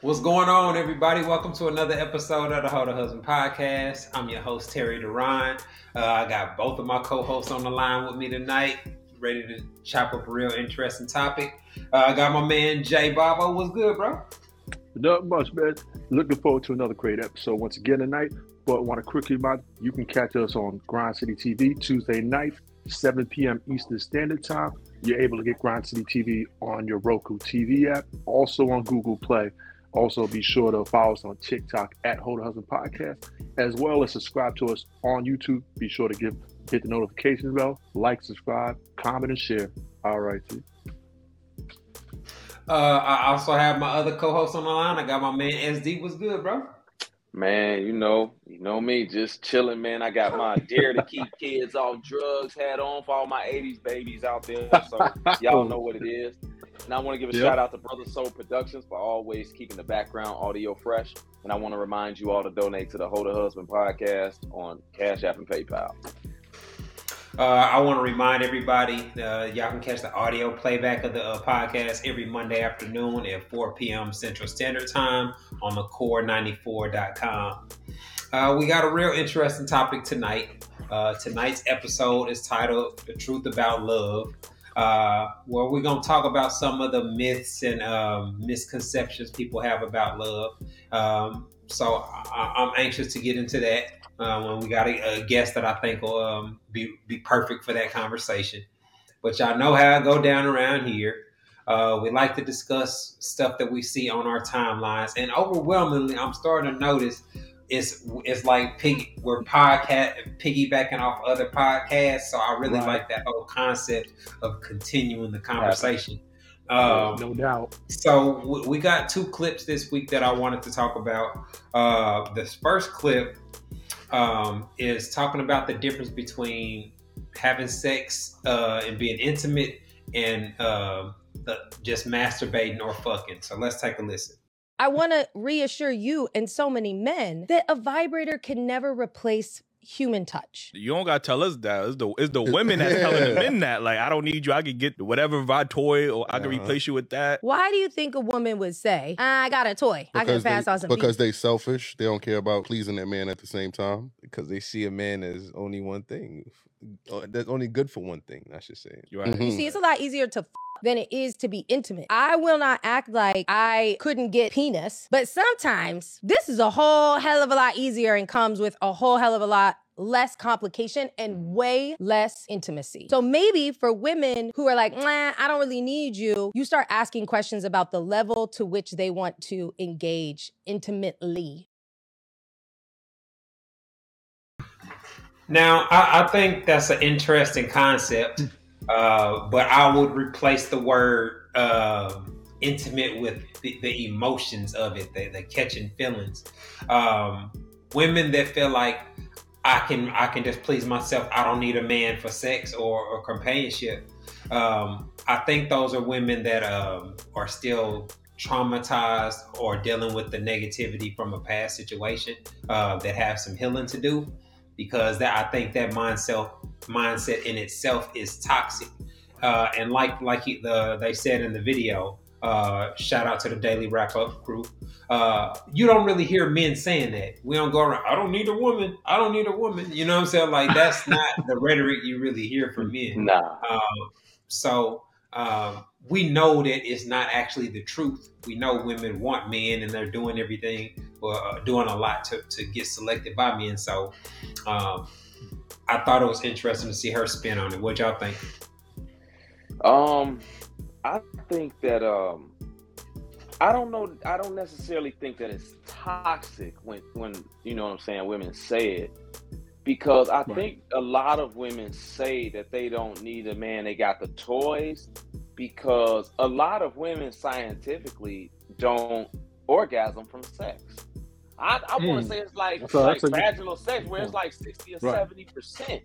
What's going on, everybody? Welcome to another episode of the Hold a Husband podcast. I'm your host, Terry Duran. Uh, I got both of my co hosts on the line with me tonight, ready to chop up a real interesting topic. Uh, I got my man, Jay Babo. What's good, bro? Not much, man. Looking forward to another great episode once again tonight. But want to quickly remind you can catch us on Grind City TV Tuesday night, 7 p.m. Eastern Standard Time. You're able to get Grind City TV on your Roku TV app, also on Google Play. Also, be sure to follow us on TikTok at Hold a Husband Podcast, as well as subscribe to us on YouTube. Be sure to give hit the notification bell, like, subscribe, comment, and share. All right, T. Uh, I also have my other co-host on the line. I got my man SD. What's good, bro? Man, you know, you know me, just chilling, man. I got my dare to keep kids off drugs hat on for all my 80s babies out there. So y'all know what it is. And I want to give a Yep. shout out to Brother Soul Productions for always keeping the background audio fresh. And I want to remind you all to donate to the Hold a Husband podcast on Cash App and PayPal. Uh, I want to remind everybody, uh, y'all can catch the audio playback of the uh, podcast every Monday afternoon at 4 p.m. Central Standard Time on the core94.com. Uh, we got a real interesting topic tonight. Uh, tonight's episode is titled The Truth About Love, uh, where we're going to talk about some of the myths and um, misconceptions people have about love. Um, so I- I'm anxious to get into that uh, when we got a, a guest that I think will um, be be perfect for that conversation. But y'all know how I go down around here. Uh, we like to discuss stuff that we see on our timelines, and overwhelmingly, I'm starting to notice it's it's like pig, we're podcast piggybacking off other podcasts. So I really Right. like that whole concept of continuing the conversation. Um, no doubt. so w- we got two clips this week that I wanted to talk about. Uh, this first clip um, is talking about the difference between having sex uh, and being intimate and uh, the, just masturbating or fucking. So let's take a listen. I want to reassure you and so many men that a vibrator can never replace human touch. You don't gotta tell us that. It's the it's the women that's telling the men that. Like, I don't need you. I can get whatever vibe toy, or I can Uh-huh. replace you with that. Why do you think a woman would say, I got a toy. I can pass they, on some because beats." they selfish. They don't care about pleasing their man at the same time. because they see a man as only one thing. That's only good for one thing, I should say. You're right. Mhm. You see, it's a lot easier to f- than it is to be intimate. I will not act like I couldn't get penis, but sometimes this is a whole hell of a lot easier and comes with a whole hell of a lot less complication and way less intimacy. So maybe for women who are like, nah, I don't really need you, you start asking questions about the level to which they want to engage intimately. Now, I, I think that's an interesting concept, uh, but I would replace the word uh, intimate with the, the emotions of it, the, the catching feelings. Um, women that feel like I can I can just please myself. I don't need a man for sex or, or companionship. Um, I think those are women that um, are still traumatized or dealing with the negativity from a past situation uh, that have some healing to do because that I think that mindset mindset in itself is toxic. Uh, and like like he, the they said in the video, uh, shout out to the Daily Wrap Up crew. Uh, you don't really hear men saying that. We don't go around. I don't need a woman. I don't need a woman. You know what I'm saying? Like that's not the rhetoric you really hear from men. Nah. Um, so um, we know that it's not actually the truth. We know women want men, and they're doing everything or uh, doing a lot to, to get selected by me. And So um, I thought it was interesting to see her spin on it. What y'all think? Um, I think that um, I don't know. I don't necessarily think that it's toxic when when you know what I'm saying. Women say it because I Right. think a lot of women say that they don't need a man. They got the toys because a lot of women scientifically don't orgasm from sex. I, I want Mm. to say it's like, That's like that's a good vaginal sex where it's like 60 or Right. 70 percent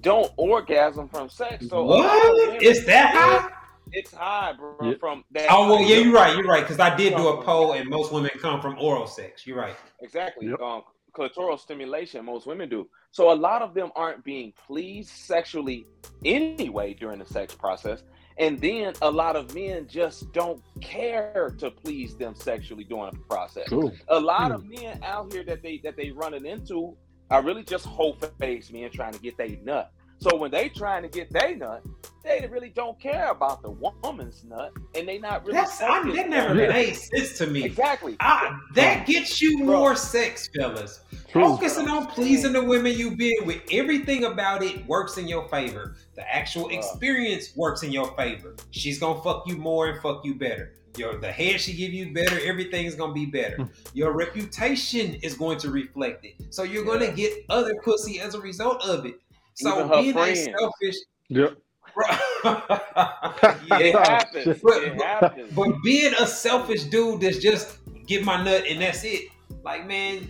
don't orgasm from sex. So a lot of What? women- It's that high? it's high, bro. Yeah. From that. Oh well, yeah, you're right. You're right because I did do a poll, and most women come from oral sex. You're right. Exactly. Yep. Um, clitoral stimulation, most women do. So a lot of them aren't being pleased sexually anyway during the sex process. And then a lot of men just don't care to please them sexually during the process. True. A lot of hmm. men out here that they that they running into are really just whole face men trying to get their nut. So when they trying to get their nut, they really don't care about the woman's nut, and they not really. That's I, focused that never on it. made sense to me. Exactly. I, that hmm. gets you more sex, fellas. Focusing on pleasing the women you been with, everything about it works in your favor. The actual experience works in your favor. She's gonna fuck you more and fuck you better. Your the head she give you better, everything's gonna be better. Hmm. Your reputation is going to reflect it. So you're gonna get other pussy as a result of it. So being a selfish Yep. It happens. But- It happens. But being a selfish dude that's just get my nut and that's it, like man,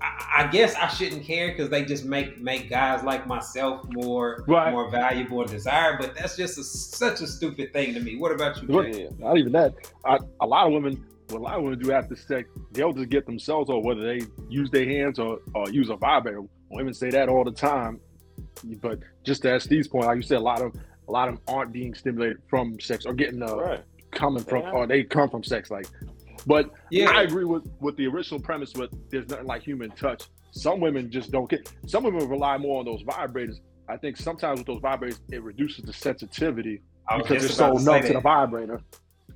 I, I guess I shouldn't care because they just make make guys like myself more Right. more valuable and desired. But that's just a, such a stupid thing to me. What about you? What? Jay? Yeah. Not even that. I, a lot of women, what a lot of women do after sex, they'll just get themselves, or whether they use their hands or, or use a vibrator. Women say that all the time. But just to Steve's point, like you said, a lot of a lot of them aren't being stimulated from sex or getting uh, Right. coming from, Yeah. or they come from sex. Like, but Yeah. I agree with with the original premise. With there's nothing like human touch. Some women just don't get. Some women rely more on those vibrators. I think sometimes with those vibrators, it reduces the sensitivity because it's so to numb to the vibrator.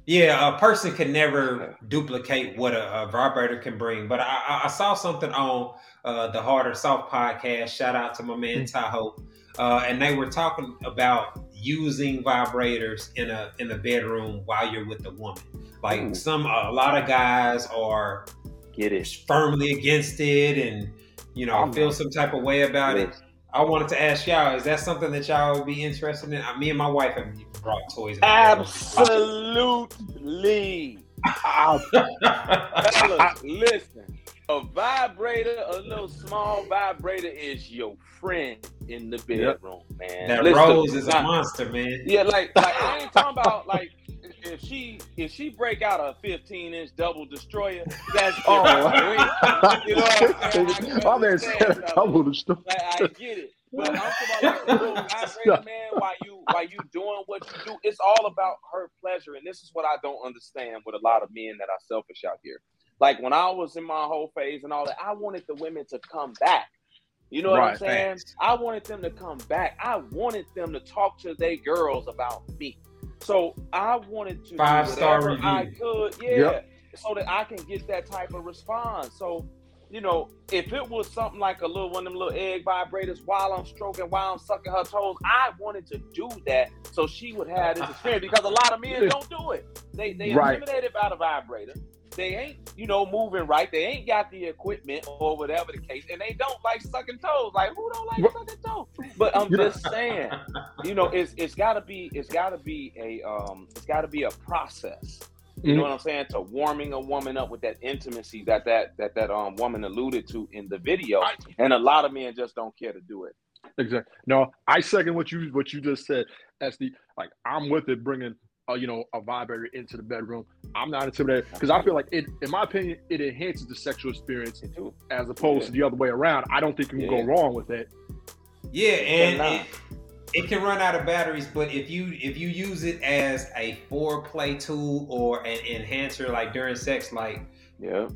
Yeah, a person can never duplicate what a, a vibrator can bring. But I, I, saw something on uh, the Hard or Soft podcast. Shout out to my man Tahoe, uh, and they were talking about using vibrators in a in a bedroom while you're with the woman. Like Ooh. some, a lot of guys are Get it. firmly against it, and you know I'm feel not. some type of way about it. I wanted to ask y'all: Is that something that y'all would be interested in? Me and my wife have brought toys. in. Absolutely. I, Fellas, listen. A vibrator, a little small vibrator is your friend in the bedroom, man. That Listen, Rose is a monster, man. Yeah, like like I ain't talking about like if she if she break out a 15 inch double destroyer, that's. Oh. you know what I'm saying? I can My man understand said that. double story. Like, I get it. But I'm talking about like a little vibrator, man. While you while you doing what you do, it's all about her pleasure. And this is what I don't understand with a lot of men that are selfish out here. Like when I was in my whole phase and all that, I wanted the women to come back. You know what I'm saying? Facts. I wanted them to come back. I wanted them to talk to their girls about me. So I wanted to do Five-star whatever I could, yeah, Yep. so that I can get that type of response. So you know, if it was something like a little one of them little egg vibrators while I'm stroking, while I'm sucking her toes, I wanted to do that so she would have this experience because a lot of men don't do it. They they Right. intimidated by the vibrator. They ain't, you know, moving right. They ain't got the equipment or whatever the case, and they don't like sucking toes. Like who don't like sucking toes? But I'm just saying, you know, it's it's gotta be it's gotta be a um it's gotta be a process. You know what I'm saying? To warming a woman up with that intimacy that that that that um woman alluded to in the video, and a lot of men just don't care to do it. Exactly. No, I second what you what you just said. As the like, I'm with it, bringing uh, you know a vibrator into the bedroom. I'm not intimidated because I feel like it. In my opinion, it enhances the sexual experience as opposed to the other way around. I don't think you can Yeah. go wrong with it. Yeah, and Cannot. it, it can run out of batteries, but if you if you use it as a foreplay tool or an enhancer, like during sex, like Yeah.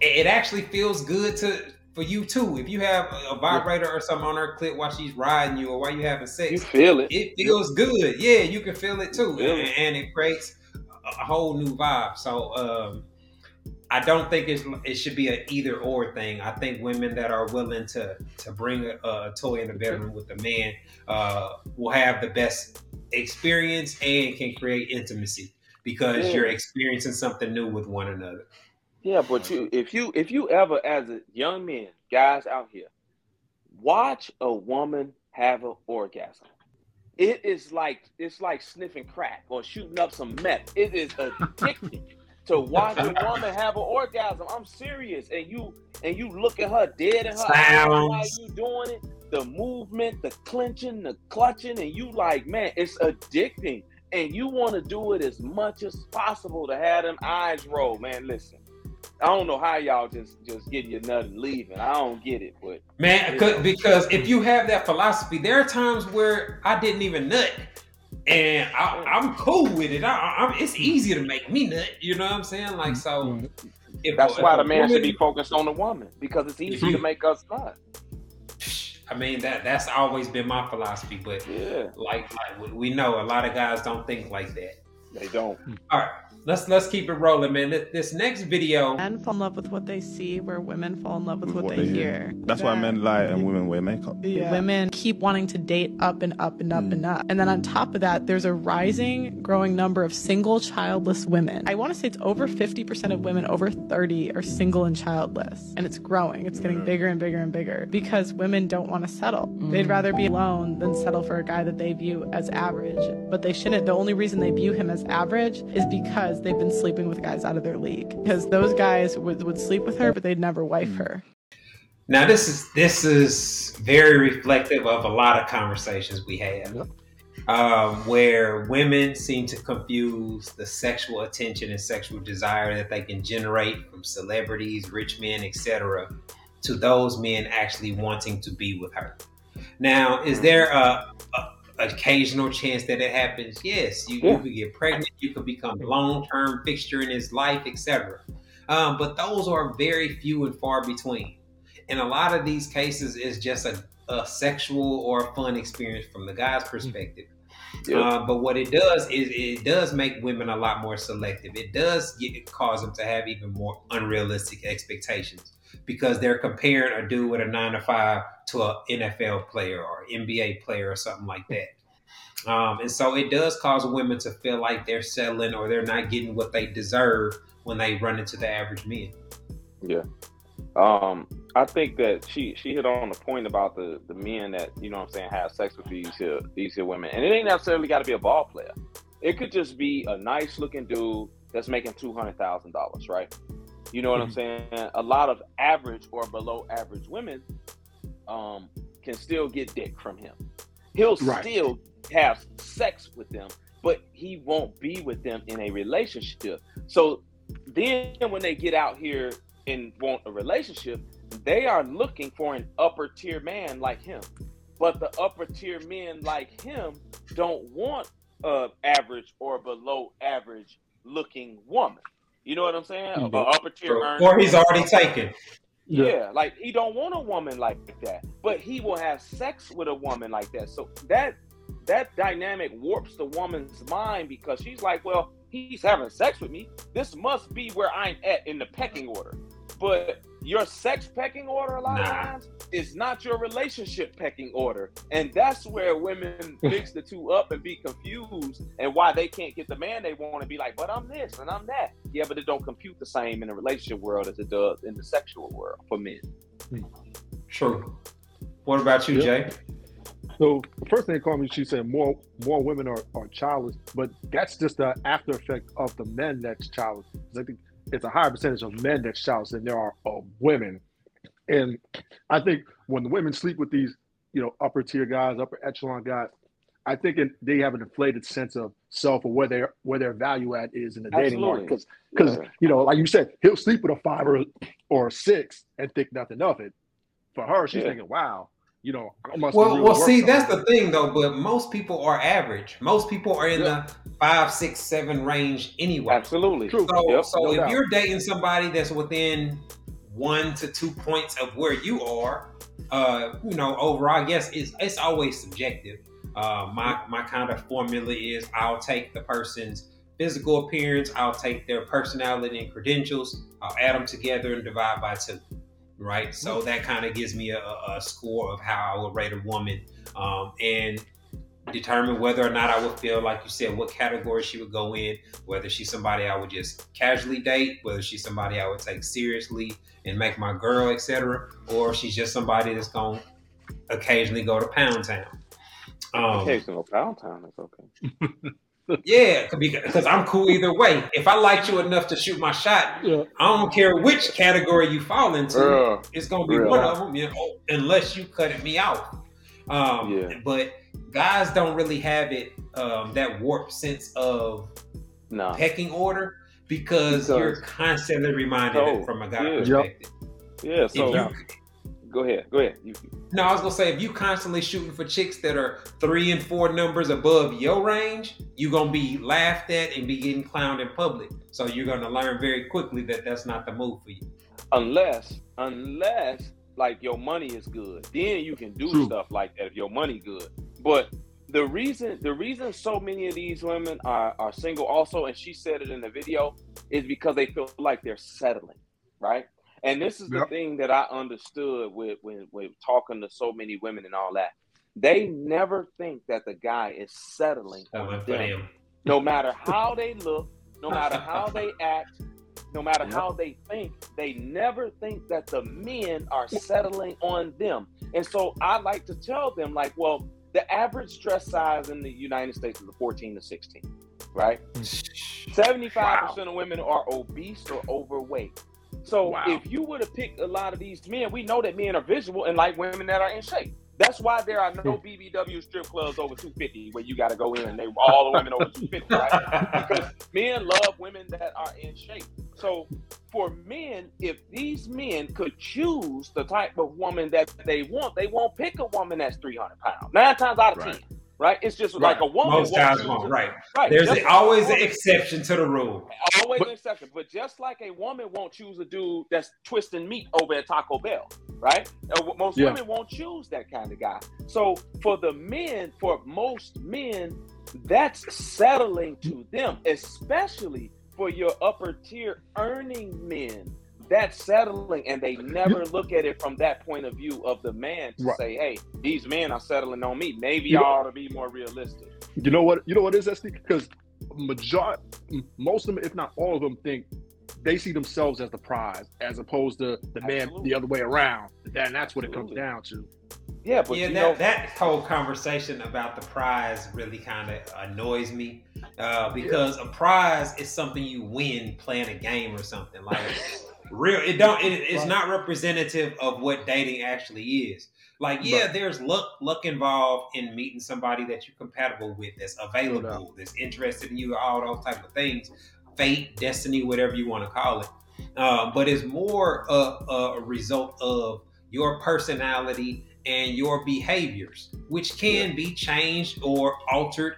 it, it actually feels good to for you too. If you have a vibrator or something on her clit while she's riding you or while you're having sex, You feel it. it feels good. Yeah, you can feel it too, Feel and, it. and it creates a whole new vibe. So um, I don't think it's, it should be an either or thing. I think women that are willing to to bring a, a toy in the bedroom with a man uh, will have the best experience and can create intimacy because Yeah. you're experiencing something new with one another. Yeah, but you if you if you ever as a young man, guys out here, watch a woman have an orgasm. It is like it's like sniffing crack or shooting up some meth. It is addicting to watch a woman have an orgasm. I'm serious. And you and you look at her dead in her eyes while Sounds. you doing it, the movement, the clenching, the clutching, and you like, man, it's addicting. And you want to do it as much as possible to have them eyes roll. Man, listen. I don't know how y'all just just getting your nut and leaving. I don't get it, but Man, Yeah. cause- if you have that philosophy, there are times where I didn't even nut. and I, I'm cool with it. I, I'm, it's easy to make me nut. You know what I'm saying? Like so. Mm-hmm. If, That's if why a the man should be focused on the woman because it's easy to make us nut. I mean that that's always been my philosophy, but Yeah, like, like we- we know a lot of guys don't think like that. They don't. Hmm. All right, let's let's keep it rolling, man. This, this next video, Men fall in love with what they see, where women fall in love with what, What they, they hear. hear. That's why men lie and women wear makeup. Women keep wanting to date up and up and up and mm. up. And then on mm. top of that, there's a rising, growing number of single, childless women. I want to say it's over 50% of women over 30 are single and childless. And it's growing. It's getting bigger and bigger and bigger because women don't want to settle. They'd mm. rather be alone than settle for a guy that they view as average. But they shouldn't. The only reason they view him as average is because they've been sleeping with guys out of their league. Because those guys would, would sleep with her, but they'd never wife her. now this is this is very reflective of a lot of conversations we have, um, where women seem to confuse the sexual attention and sexual desire that they can generate from celebrities, rich men, etc., to those men actually wanting to be with her. Now, is there a, a occasional chance that it happens? Yes, you, you could get pregnant, you could become a long-term fixture in his life, etc. Um, but those are very few and far between. In a lot of these cases, it's just a, a sexual or a fun experience from the guy's perspective. Yeah. Uh, but what it does is it does make women a lot more selective. It does get, cause them to have even more unrealistic expectations because they're comparing a dude with a nine to five to an NFL player or NBA player or something like that. Um, and so it does cause women to feel like they're settling or they're not getting what they deserve when they run into the average men. Yeah. Um, I think that she she hit on the point about the the men that you know what I'm saying have sex with these here these here women, and it ain't necessarily got to be a ball player. It could just be a nice looking dude that's making two hundred thousand dollars, right? You know what I'm saying? A lot of average or below average women um, can still get dick from him. He'll Right. still have sex with them, but he won't be with them in a relationship. So then when they get out here and want a relationship, they are looking for an upper tier man like him. But the upper tier men like him don't want a average or below average looking woman. You know what I'm saying? A- a upper tier earner. Or he's already taken. Yeah, like he don't want a woman like that, but he will have sex with a woman like that. So that that dynamic warps the woman's mind because she's like, well, he's having sex with me. This must be where I'm at in the pecking order. But your sex pecking order a lot of times is not your relationship pecking order. And that's where women mix the two up and be confused and why they can't get the man they want to be like, but I'm this and I'm that. Yeah, but it don't compute the same in the relationship world as it does in the sexual world for men. True. What about you, Yep. Jay? So the first thing that caught me, she said more more women are, are childless, but that's just the after effect of the men that's childless. 'Cause I think it's a higher percentage of men that shouts than there are of women. And I think when the women sleep with these, you know, upper tier guys, upper echelon guys, I think it, they have an inflated sense of self or where their where their value at is in the dating market. Absolutely. Because Yeah. you know, like you said, he'll sleep with a five or, or a six and think nothing of it. For her, she's Yeah. thinking, "Wow, you know, I must." Well, really well, work see, that's the thing though. But most people are average. Most people are in Yeah. the five, six, seven range anyway. Absolutely. True. So, Yep, so no if doubt. you're dating somebody that's within one to two points of where you are, uh, you know, overall, I guess it's it's always subjective. Uh, my my kind of formula is I'll take the person's physical appearance, I'll take their personality and credentials, I'll add them together and divide by two. Right, so that kind of gives me a, a score of how I would rate a woman, um, and determine whether or not I would feel like you said what category she would go in, whether she's somebody I would just casually date, whether she's somebody I would take seriously and make my girl, etc., or she's just somebody that's going to occasionally go to Pound Town. Um, Occasional pound town is okay. yeah, because I'm cool either way. If I liked you enough to shoot my shot, Yeah. I don't care which category you fall into. Yeah. It's gonna be Yeah. one of them, you know, unless you cut me out. Um, Yeah. But guys don't really have it um, that warped sense of No. pecking order because, Because- you're constantly reminded Oh, from a guy yeah. perspective. Yeah, so you, Go ahead. Go ahead. You, No, I was gonna say if you constantly shooting for chicks that are three and four numbers above your range, you're gonna be laughed at and be getting clowned in public. So you're gonna learn very quickly that that's not the move for you. unless unless like your money is good then you can do True. stuff like that if your money good but the reason the reason so many of these women are, are single also and she said it in the video is because they feel like they're settling right and this is the Yep. thing that i understood with, with with talking to so many women and all that they never think that the guy is settling That on for them them. no matter how they look, no matter how they act, no matter Yep. how they think, they never think that the men are settling on them. And so I like to tell them, like, well, the average dress size in the United States is a 14 to 16, right? 75% of women are obese or overweight. So Wow. if you were to pick a lot of these men, we know that men are visual and like women that are in shape. That's why there are no BBW strip clubs over 250 where you got to go in and they all the women over 250, right? Because men love women that are in shape. So for men, if these men could choose the type of woman that they want, they won't pick a woman that's 300 pounds. Nine times out of Right. 10, right? It's just like a woman. Most won't guys choose won't, right? right. There's just a always an exception to the rule. Always But- an exception, but just like a woman won't choose a dude that's twisting meat over at Taco Bell, right? Uh, Most Yeah. women won't choose that kind of guy. So for the men, for most men, that's settling to them, especially for your upper tier earning men. That's settling, and they never look at it from that point of view of the man to Right. say, "Hey, these men are settling on me. Maybe You I ought to be more realistic." You know what? You know what is that Because major, most of them, if not all of them, think they see themselves as the prize, as opposed to the man Absolutely. the other way around. And that's what it comes down to. Yeah, but yeah, you that, know, that whole conversation about the prize really kind of annoys me uh, because a prize is something you win playing a game or something like real. It don't. It, it's Right. not representative of what dating actually is. Like, yeah, Right. there's luck luck involved in meeting somebody that you're compatible with, that's available, that's interested in you, all those type of things. Fate, destiny, whatever you want to call it. Uh, but it's more a, a result of your personality and your behaviors, which can be changed or altered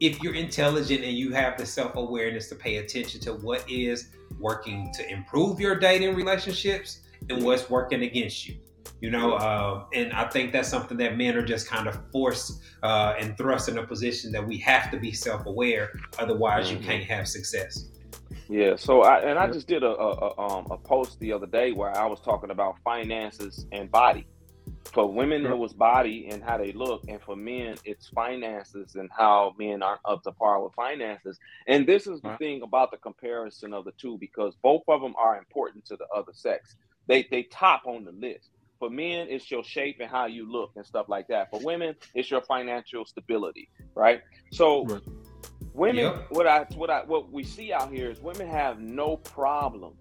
if you're intelligent and you have the self awareness to pay attention to what is working to improve your dating relationships and what's working against you. You know, uh, and I think that's something that men are just kind of forced uh, and thrust in a position that we have to be self aware, otherwise, Mhm. you can't have success. Yeah, so I and I just did a, a, a um a post the other day where I was talking about finances and body. For women, Yep. it was body and how they look, and for men, it's finances and how men aren't up to par with finances. And this is the Right. thing about the comparison of the two because both of them are important to the other sex. They they top on the list. For men, it's your shape and how you look and stuff like that. For women, it's your financial stability, right? So Right. women Yep. what I what I what we see out here is women have no problem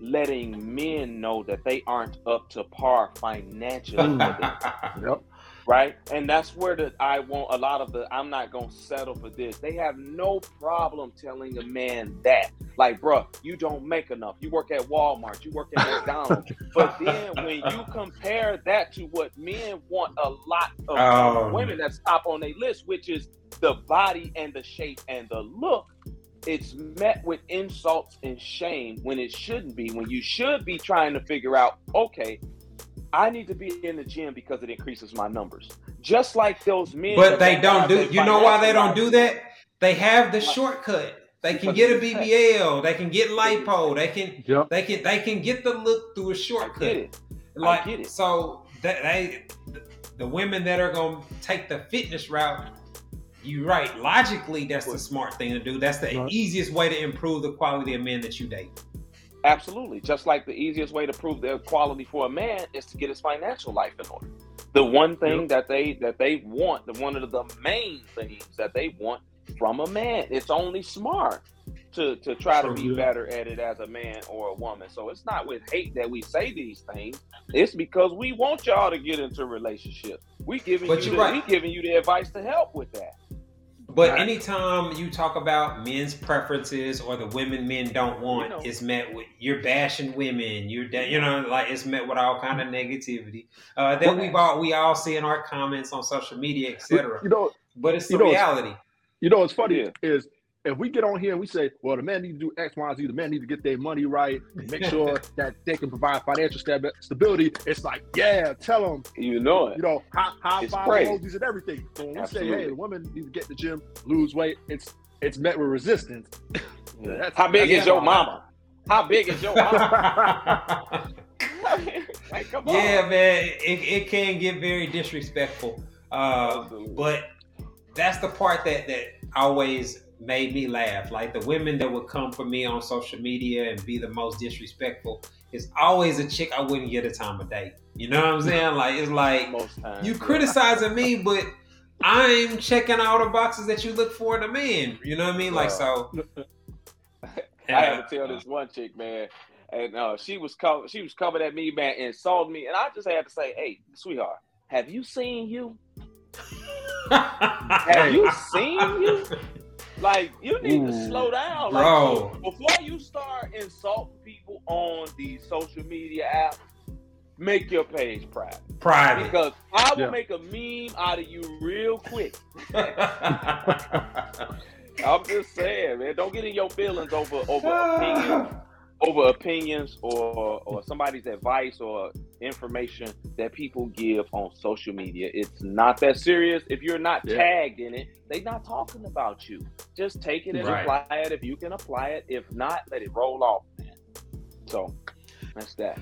letting men know that they aren't up to par financially Yep. right? And that's where the I want a lot of the I'm not gonna settle for this. They have no problem telling a man that. Like, bruh, you don't make enough. You work at Walmart, you work at McDonald's. but then when you compare that to what men want a lot of Oh. women that's top on their list, which is the body and the shape and the look, it's met with insults and shame when it shouldn't be. When you should be trying to figure out, okay, I need to be in the gym because it increases my numbers. Just like those men. But they don't do. You know why they don't do that? They have the shortcut. They can get a. BBL. They can get lipo. They can. Yep. They can. They can get the look through a shortcut. get it. Like get it. so that they, the women that are gonna take the fitness route. You're right. Logically, that's the smart thing to do. That's the Right. easiest way to improve the quality of men that you date. Absolutely. Just like the easiest way to prove their quality for a man is to get his financial life in order. The one thing Yep. that they that they want, the one of the main things that they want from a man. It's only smart to to try to be better at it as a man or a woman. So it's not with hate that we say these things. It's because we want y'all to get into relationships. We giving But you the, right. we giving you the advice to help with that. But anytime you talk about men's preferences or the women men don't want, You know. it's met with you're bashing women. You're da- you know like it's met with all kind of negativity. Uh, then we've all we all see in our comments on social media, etc. You know, But it's the you know, it's- reality. You know what's funny Yeah. is if we get on here and we say, well, the men need to do X, Y, Z, the men need to get their money right, and make sure that they can provide financial stabi- stability. It's like, yeah, tell them, You know it. you know, high, high It's five praise. emojis and everything. But when we say, hey, the women need to get in the gym, lose weight, it's it's met with resistance. That's- How big that's- is your mama? How big is your mama? like, come on. yeah, man, it, it can get very disrespectful. Uh, but that's the part that that always made me laugh. Like the women that would come for me on social media and be the most disrespectful is always a chick I wouldn't get a time of day. You know what I'm saying? Like it's like most times. you yeah. criticizing me, but I'm checking all the boxes that you look for in a man. You know what I mean? Like so. I had to tell this one chick, man, and uh, she was co- she was coming at me, man, insulting me, and I just had to say, "Hey, sweetheart, have you seen you? Have you seen you? Like, you need to hmm. slow down, like, Bro. before you start insulting people on these social media apps. Make your page private Private. because I will Yeah. make a meme out of you real quick. I'm just saying, man. Don't get in your feelings over over opinions, over opinions or or somebody's advice or information that people give on social media. It's not that serious. If you're not Yeah. tagged in it, they're not talking about you. Just take it and Right. apply it if you can apply it. If not, let it roll off, man. So that's that.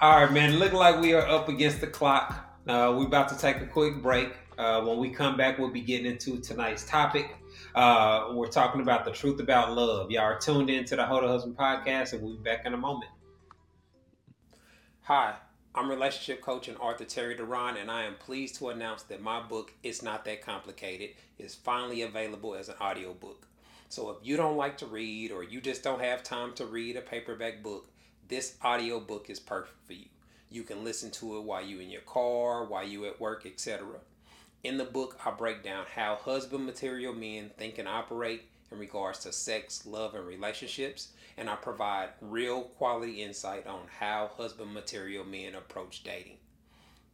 All right, man. Looking like we are up against the clock. Uh, we're about to take a quick break. Uh, when we come back, we'll be getting into tonight's topic. Uh, we're talking about the truth about love. Y'all are tuned in to the Hold a Husband podcast, and we'll be back in a moment. Hi, I'm relationship coach and author Terry Duran, and I am pleased to announce that my book, It's Not That Complicated, is finally available as an audiobook. So if you don't like to read or you just don't have time to read a paperback book, this audiobook is perfect for you. You can listen to it while you're in your car, while you at work, etc. In the book, I break down how husband material men think and operate in regards to sex, love, and relationships, and I provide real quality insight on how husband material men approach dating.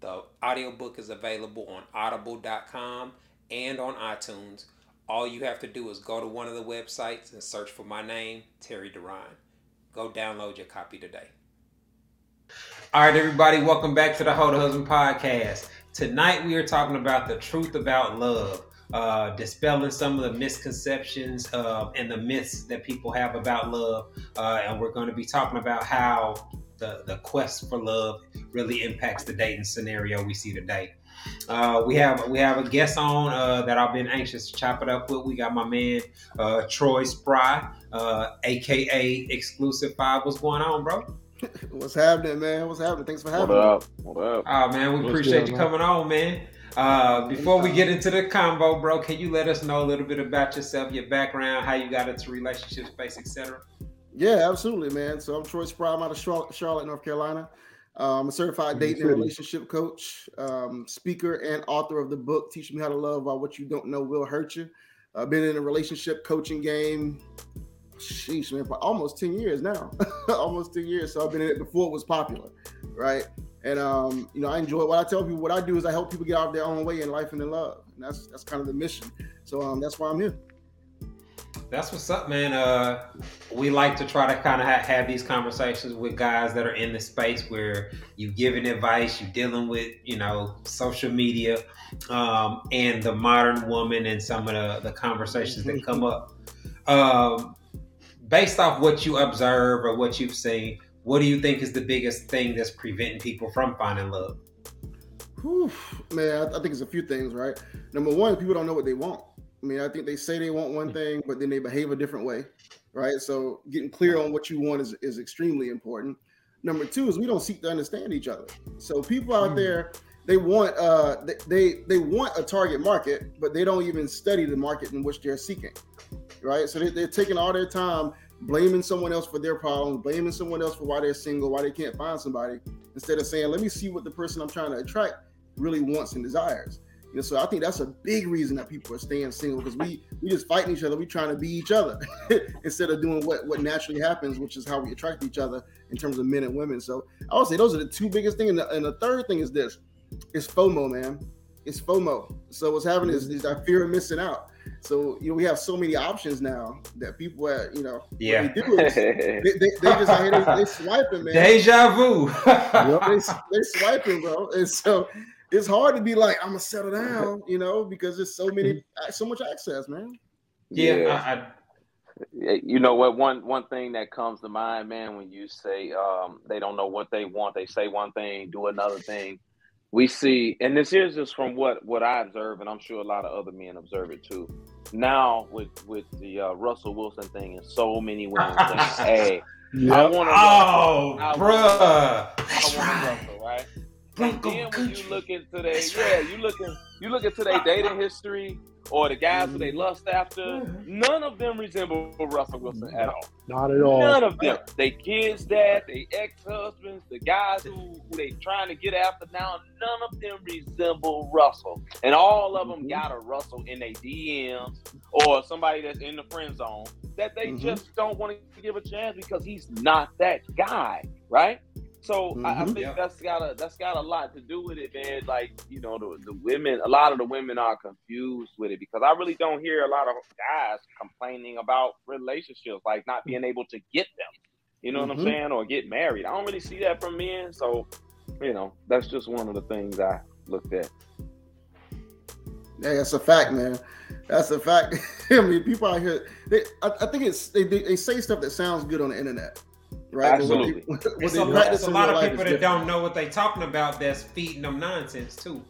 The audiobook is available on audible.com and on iTunes. All you have to do is go to one of the websites and search for my name, Terry Duran. Go download your copy today. All right, everybody, welcome back to the Hold a Husband podcast. Tonight we are talking about the truth about love, uh, dispelling some of the misconceptions uh, and the myths that people have about love, uh, and we're going to be talking about how the the quest for love really impacts the dating scenario we see today. Uh, we have we have a guest on uh, that I've been anxious to chop it up with. We got my man uh, Troy Spry, uh, aka Exclusive Five. What's going on, bro? What's happening, man? What's happening? Thanks for What having me. up? What up? Oh man, we What's appreciate good, you man? coming on, man. Uh, before we get into the combo, bro, can you let us know a little bit about yourself, your background, how you got into relationship space, etc. Yeah, absolutely, man. So I'm Troy Spry. I'm out of Charlotte, Charlotte North Carolina. Um, I'm a certified Good dating and relationship coach, um, speaker, and author of the book "Teach Me How to Love While What You Don't Know Will Hurt You." I've been in the relationship coaching game, sheesh, man, almost ten years now. almost ten years. So I've been in it before it was popular, right? And um, you know, I enjoy what I tell people. What I do is I help people get out of their own way in life and in love, and that's that's kind of the mission. So um, that's why I'm here. That's what's up, man. Uh, we like to try to kind of ha- have these conversations with guys that are in the space where you giving advice, you dealing with, you know, social media, um, and the modern woman and some of the, the conversations that come up. Um, based off what you observe or what you've seen, what do you think is the biggest thing that's preventing people from finding love? Whew, man, I, I think it's a few things, right? Number one, people don't know what they want. I mean, I think they say they want one thing, but then they behave a different way, right? So getting clear on what you want is, is extremely important. Number two is we don't seek to understand each other. So people out Mm. there, they want uh they, they they want a target market, but they don't even study the market in which they're seeking, right? So they, they're taking all their time blaming someone else for their problems, blaming someone else for why they're single, why they can't find somebody, instead of saying, let me see what the person I'm trying to attract really wants and desires. You know, so I think that's a big reason that people are staying single because we we just fighting each other. We trying to be each other instead of doing what what naturally happens, which is how we attract each other in terms of men and women. So I would say those are the two biggest things. And the, and the third thing is this: it's FOMO, man. It's FOMO. So what's happening is, is that fear of missing out. So you know we have so many options now that people, uh, you know, Yeah. what they do is they, they, they just out here they, they swiping, man. Deja vu. they, they swiping, bro. And so it's hard to be like, I'm gonna settle down, you know, because there's so many, so much access, man. yeah, I, I, you know what one one thing that comes to mind man when you say um, they don't know what they want they say one thing do another thing we see and this is just from what what i observe and i'm sure a lot of other men observe it too now with with the uh, russell wilson thing and so many women saying hey i want to oh, I bruh. That's right. Russell, right? And then when you look into their yeah, you looking you look into their dating history or the guys who they lust after, none of them resemble Russell Wilson at all. Not at all. None of them. They kids' dad, they ex-husbands, the guys who, who they trying to get after now, none of them resemble Russell. And all of them got a Russell in their DMs or somebody that's in the friend zone that they Mhm. just don't want to give a chance because he's not that guy, right? So I, I Mhm. think Yeah. that's got a that's got a lot to do with it, man. Like you know, the, the women, a lot of the women are confused with it because I really don't hear a lot of guys complaining about relationships, like not being able to get them. You know what I'm Mhm. saying, or get married. I don't really see that from men. So, you know, that's just one of the things I looked at. Yeah, that's a fact, man. That's a fact. I mean, people out here, they, I, I think it's they, they, they say stuff that sounds good on the internet, right? But what they- Absolutely. What It's a, lot, it's a lot of people that different. don't know what they're talking about that's feeding them nonsense too.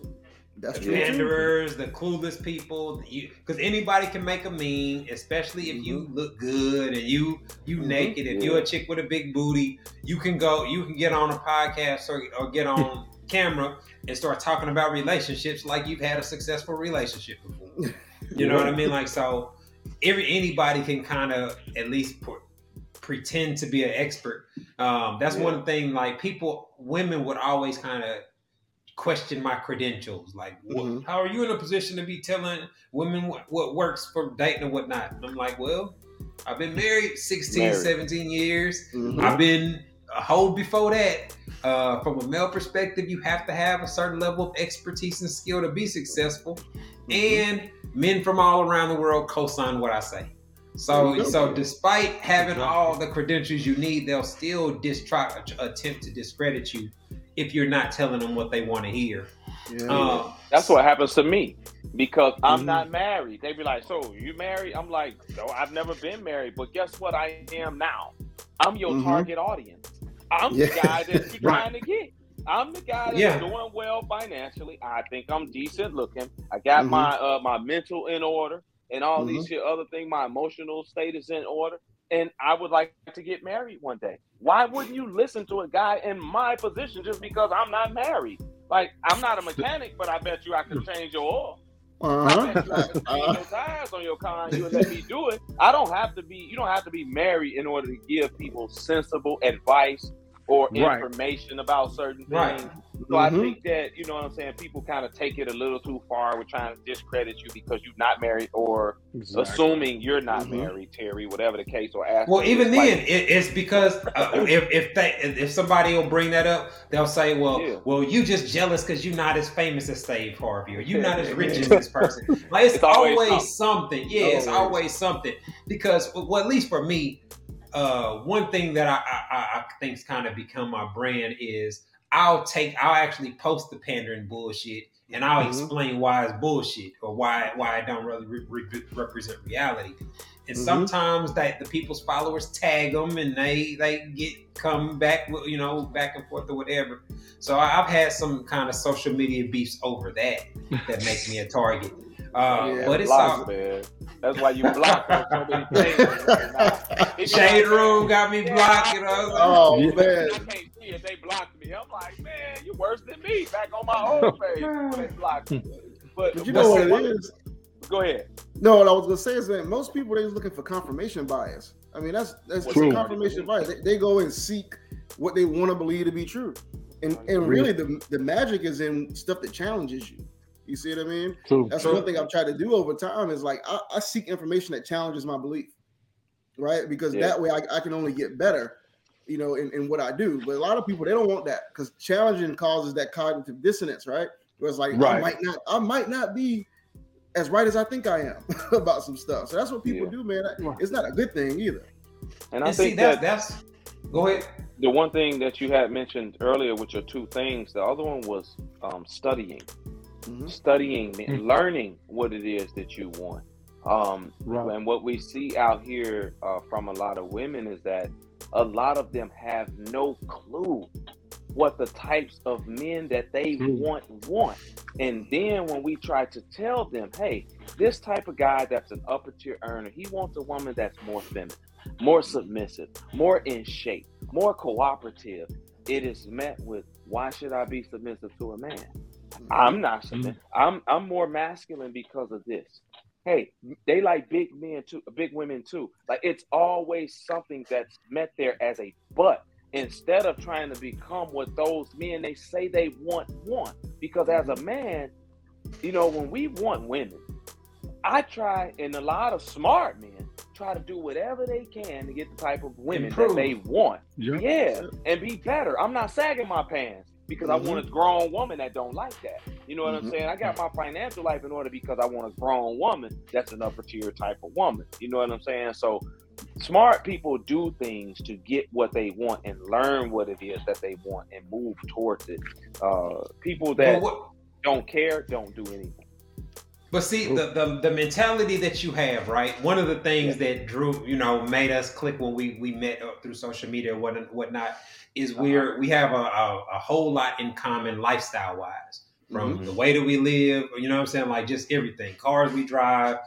That's The true. too. the clueless people, because anybody can make a meme, especially if you look good and you you Mhm. naked. If Yeah. you're a chick with a big booty, you can go, you can get on a podcast or, or get on camera and start talking about relationships like you've had a successful relationship before. You know what I mean? Like so, every anybody can kind of at least pr- pretend to be an expert. Um, that's Yeah. one thing. Like people, women would always kind of question my credentials. Like, what, Mhm. how are you in a position to be telling women what, what works for dating and whatnot? And I'm like, well, I've been married 16, Married. 17 years. Mhm. I've been a hoe before that. Uh, from a male perspective, you have to have a certain level of expertise and skill to be successful. And men from all around the world co-sign what I say. There So, so despite having all the credentials you need, they'll still dis- try attempt to discredit you if you're not telling them what they want to hear. Yeah. Um, That's what happens to me because I'm Mhm. not married. They be like, "So you married?" I'm like, "No, I've never been married." But guess what? I am now. I'm your Mhm. target audience. I'm Yeah. the guy that you're Right. trying to get. I'm the guy that's Yeah. doing well financially. I think I'm decent looking. I got Mhm. my uh, my mental in order and all these other things. My emotional state is in order. And I would like to get married one day. Why wouldn't you listen to a guy in my position just because I'm not married? Like I'm not a mechanic, but I bet you I can change your oil. I bet you I can Uh-huh. change your tires on your car. and You would let me do it. I don't have to be. You don't have to be married in order to give people sensible advice or Right. information about certain things. Right. So I Mhm. think that you know what I'm saying. People kind of take it a little too far with trying to discredit you because you're not married or Exactly. assuming you're not Mhm. married, Terry, whatever the case, or asking. well, even then, it, it's because uh, if if they if somebody will bring that up, they'll say, "Well, Yeah. well, you just jealous because you're not as famous as Steve Harvey, or you're not as rich as this person." Like it's, It's always always, something. Yeah, it's Always. always something. Because, well, at least for me, uh, one thing that I I, I- I think's kind of become my brand is I'll take I'll actually post the pandering bullshit and I'll Mhm. explain why it's bullshit or why why it don't really re- re- represent reality. And Mhm. sometimes that the people's followers tag them and they they get come back with you know back and forth or whatever. So I- I've had some kind of social media beefs over that that makes me a target. Uh, Yeah, but it's Block, all, man. That's why you block on so many things. Nah. Shade Room got me blocked. You know, Oh Yeah. man. I can't see if they blocked me. I'm like, man, you worse than me. Back on my own page, when they blocked me. But, But you know what see, it one- is? Go ahead. No, what I was gonna say is that most people they're just looking for confirmation bias. I mean, that's that's True. confirmation bias. They, they go and seek what they want to believe to be true, and and really the the magic is in stuff that challenges you. You see what I mean? True. That's True. one thing I've tried to do over time is like I, I seek information that challenges my belief, right? Because Yeah. that way I, I can only get better, you know, in, in what I do. But a lot of people they don't want that because challenging causes that cognitive dissonance, right? Where it's like I might not I might not be as right as I think I am about some stuff. So that's what people Yeah. do, man. It's not a good thing either. And I And see, think that's that that's. Go ahead. the one thing that you had mentioned earlier with your two things, the other one was um, studying, Mhm. studying, Mm. learning what it is that you want. Um, Right. and what we see out here uh, from a lot of women is that a lot of them have no clue what the types of men that they True. want want. And then when we try to tell them, hey, this type of guy that's an upper tier earner, he wants a woman that's more feminine, more submissive, more in shape, more cooperative. It is met with, why should I be submissive to a man? I'm not submissive. I'm I'm more masculine because of this. Hey, they like big men too, big women too. Like it's always something that's met there as a but instead of trying to become what those men they say they want want. Because as a man, you know, when we want women, I try, and a lot of smart men try to do whatever they can to get the type of women Improve. that they want. Yeah. Yeah, and be better. I'm not sagging my pants because Mhm. I want a grown woman that don't like that. You know what Mhm. I'm saying? I got my financial life in order because I want a grown woman that's an upper tier type of woman. You know what I'm saying? So smart people do things to get what they want and learn what it is that they want and move towards it. Uh, people that Well, what- don't care don't do anything. But see, the, the the mentality that you have, right? One of the things that drew, you know, made us click when we we met uh, through social media and what whatnot is we're we have a, a, a whole lot in common lifestyle wise. From the way that we live, you know what I'm saying, like just everything, cars we drive,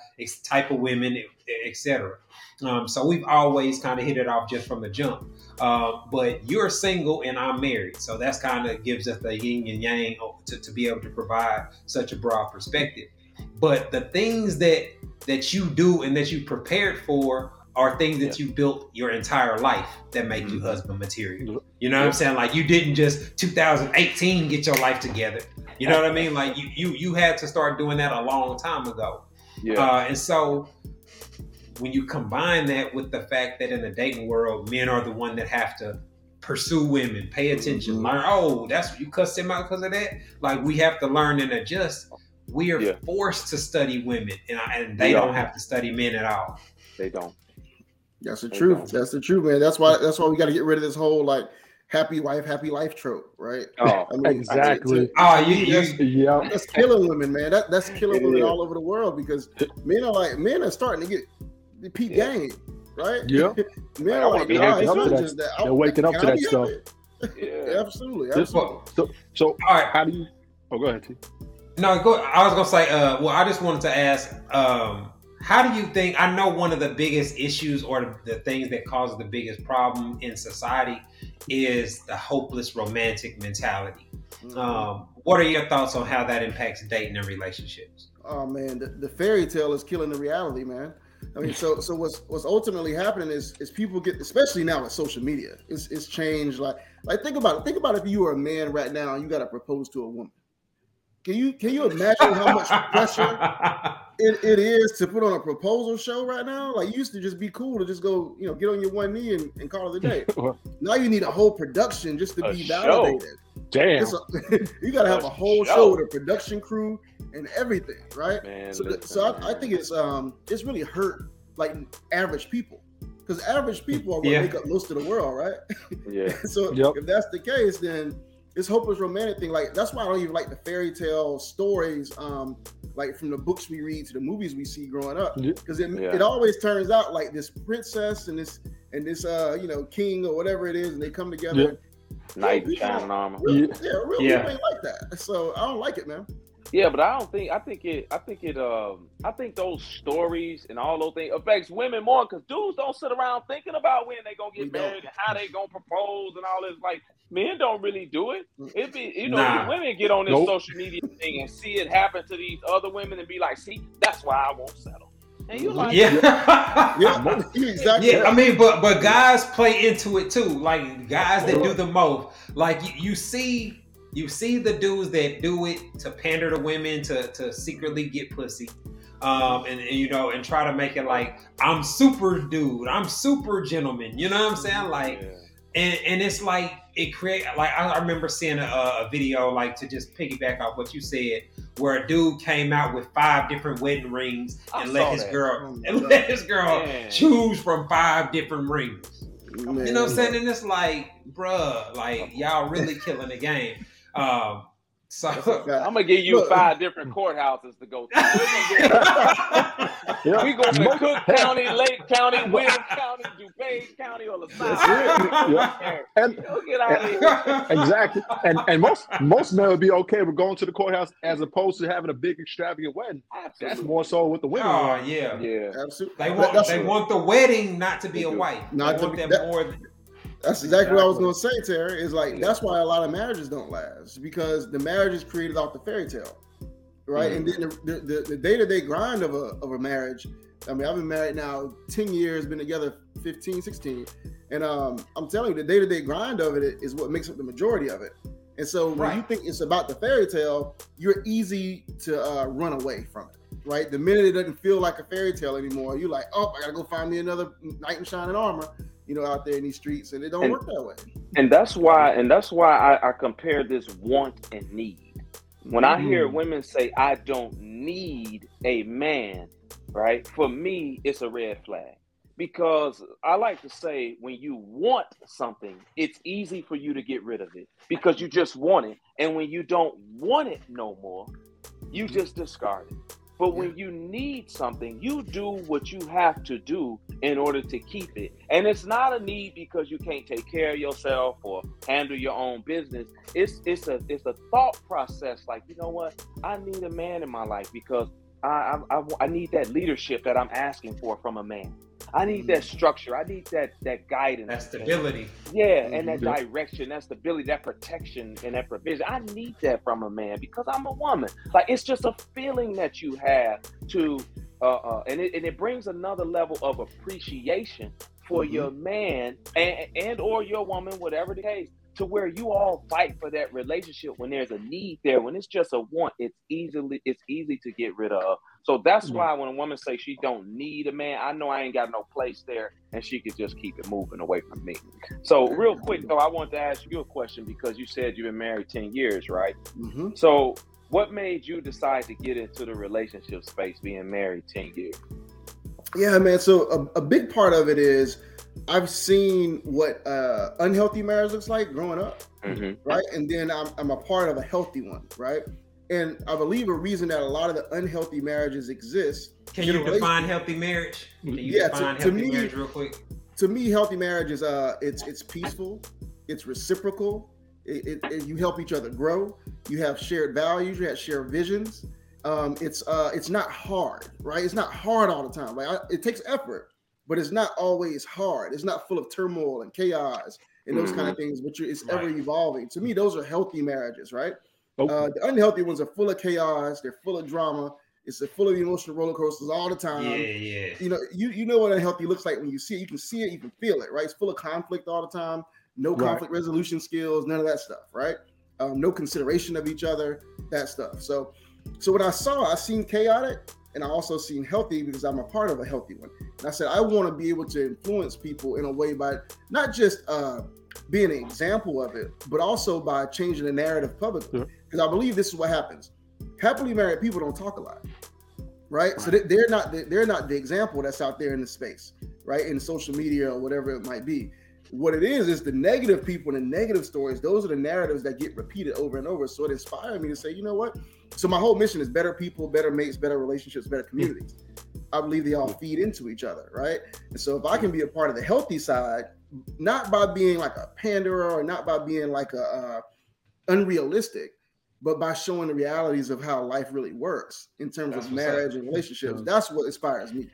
type of women, etc. Um, so we've always kind of hit it off just from the jump. Uh, but you're single and I'm married, so that's kind of gives us the yin and yang to, to be able to provide such a broad perspective but the things that that you do and that you prepared for are things that you built your entire life that make you husband material. You know what I'm saying? Like you didn't just 2018 get your life together. You know what I mean? Like you you you had to start doing that a long time ago. Yeah. Uh, and so when you combine that with the fact that in the dating world, men are the one that have to pursue women, pay attention, learn. Oh, that's you cussed him out because of that. Like we have to learn and adjust. We are Yeah. forced to study women, and, and they We don't have to study men at all. They don't. That's the They truth. don't. That's the truth, man. That's why that's why we got to get rid of this whole like happy wife, happy life trope, right? Oh, I mean, Exactly. Oh, you, That's, you Yeah. that's killing women, man. That that's killing women all over the world because men are like men are starting to get the peak Yeah. game, right? Yeah. men I are wanna like, be nah, it's too. not just that. They're waking up to that stuff. happy? yeah. Absolutely, This- absolutely. So, so all right. how do you? Oh, go ahead, T. No, go. I was gonna say. Uh, well, I just wanted to ask. Um, how do you think? I know one of the biggest issues or the, the things that causes the biggest problem in society is the hopeless romantic mentality. Mhm. Um, what are your thoughts on how that impacts dating and relationships? Oh man, the, the fairy tale is killing the reality, man. I mean, so so what's what's ultimately happening is is people get, especially now with social media, it's it's changed. Like like think about it. Think about if you were a man right now and you got to propose to a woman. Can you can you imagine how much pressure it, it is to put on a proposal show right now? Like you used to just be cool to just go, you know, get on your one knee and, and call it a day. now you need a whole production just to A be show. validated. Damn. A- you got to have A a whole show. show. with a production crew and everything, right? Man, so, listen, so I, I think it's um it's really hurt like average people because average people are what Yeah. make up most of the world, right? Yeah. so Yep. if that's the case, then this hopeless romantic thing, like that's why I don't even like the fairy tale stories, um, like from the books we read to the movies we see growing up, because it, Yeah. it always turns out like this princess and this and this uh you know king or whatever it is, and they come together. Yeah. and Knight in people shining don't- armor. Real, Yeah. yeah, real Yeah. like that. So I don't like it, man. Yeah, but I don't think I think it I think it um I think those stories and all those things affects women more because dudes don't sit around thinking about when they gonna We get don't. married and how they gonna propose and all this. Like men don't really do it. It be you know Nah. women get on this Nope. social media thing and see it happen to these other women and be like, see, that's why I won't settle. And you like, Yeah. Yeah, exactly. Yeah, I mean, but but guys play into it too. Like guys that do the most. Like you, you see you see the dudes that do it to pander to women to to secretly get pussy. Um, and, and, you know, and try to make it like I'm super dude, I'm super gentleman. You know what I'm saying? Like, and and it's like it create like I, I remember seeing a, a video like to just piggyback off what you said, where a dude came out with five different wedding rings I and let his that. girl Oh, and God. let his girl Man. choose from five different rings. Man, You know what I'm saying? And it's like, bruh, like y'all really killing the game. Um, so I'm gonna give you Look. five different courthouses to go to. Yeah. we going to Mo- Cook County, Lake County, Williams County, DuPage County, or LaSalle. That's. Yeah. And Yo, get out of here. exactly. And and most most men would be okay with going to the courthouse as opposed to having a big extravagant wedding. That's more so with the women. oh yeah. Yeah. Absolutely. They want that's they what- want the wedding not to be a They do. wife. Not they to want be- them that- more. That's exactly what I was going to say, Terry. Is like that's why a lot of marriages don't last because the marriage is created off the fairy tale, right? And then the, the, the day-to-day grind of a of a marriage. I mean, I've been married now ten years, been together 15, 16, and um, I'm telling you, the day-to-day grind of it is what makes up the majority of it. And so when you think it's about the fairy tale, you're easy to uh, run away from it, right? The minute it doesn't feel like a fairy tale anymore, you're like, oh, I gotta go find me another knight in shining armor, you know, out there in these streets, and it don't And- work that way. And that's why, and that's why I, I compare this want and need. When I hear Mm. women say, I don't need a man, right? For me, it's a red flag. Because I like to say, when you want something, it's easy for you to get rid of it because you just want it. And when you don't want it no more, you just discard it. But when you need something, you do what you have to do in order to keep it. And it's not a need because you can't take care of yourself or handle your own business. It's it's a it's a thought process. Like you know what, I need a man in my life because I I, I, I need that leadership that I'm asking for from a man. I need that structure. I need that that guidance. That stability. Yeah, and that direction, that stability, that protection, and that provision. I need that from a man because I'm a woman. Like it's just a feeling that you have to, uh, uh and it and it brings another level of appreciation for Mhm. your man and and or your woman, whatever the case, to where you all fight for that relationship when there's a need there. When it's just a want, it's easily it's easy to get rid of. So that's why when a woman say she don't need a man, I know I ain't got no place there, and she could just keep it moving away from me. So real quick though, I want to ask you a question because you said you've been married ten years, right? hmm So what made you decide to get into the relationship space, being married ten years? Yeah, man. So a, a big part of it is I've seen what uh, unhealthy marriage looks like growing up, Mm-hmm. right? And then I'm, I'm a part of a healthy one, right? And I believe a reason that a lot of the unhealthy marriages exist. Can you relation- define healthy marriage? Can you Yeah, to- define to healthy me- marriage real quick? To me, healthy marriage is uh, it's it's peaceful, it's reciprocal. It, it, it- you help each other grow. You have shared values. You have shared visions. Um, it's uh, it's not hard, right? It's not hard all the time. Like I, it takes effort, but it's not always hard. It's not full of turmoil and chaos and those kind of things. But it's ever evolving. To me, those are healthy marriages, right? Okay. Uh, the unhealthy ones are full of chaos. They're full of drama. It's full of emotional roller coasters all the time Yeah, yeah. you know, you you know what unhealthy looks like when you see it. You can see it, you can feel it, right? It's full of conflict all the time, no Right. conflict resolution skills, none of that stuff, right? Um, no consideration of each other, that stuff. So, so when I saw, I seen chaotic, and I also seen healthy because I'm a part of a healthy one. And I said I want to be able to influence people in a way by not just uh, being an example of it, but also by changing the narrative publicly. Yeah. Because I believe this is what happens. Happily married people don't talk a lot right? So they, they're not the, they're not the example that's out there in the space, right? In social media or whatever it might be. What it is is the negative people and the negative stories. Those are the narratives that get repeated over and over. So it inspired me to say, you know what? So my whole mission is better people, better mates, better relationships, better communities. I believe they all feed into each other, right? And so if I can be a part of the healthy side, not by being like a panderer or not by being like a uh, unrealistic, but by showing the realities of how life really works in terms That's of marriage and relationships. That's what inspires me.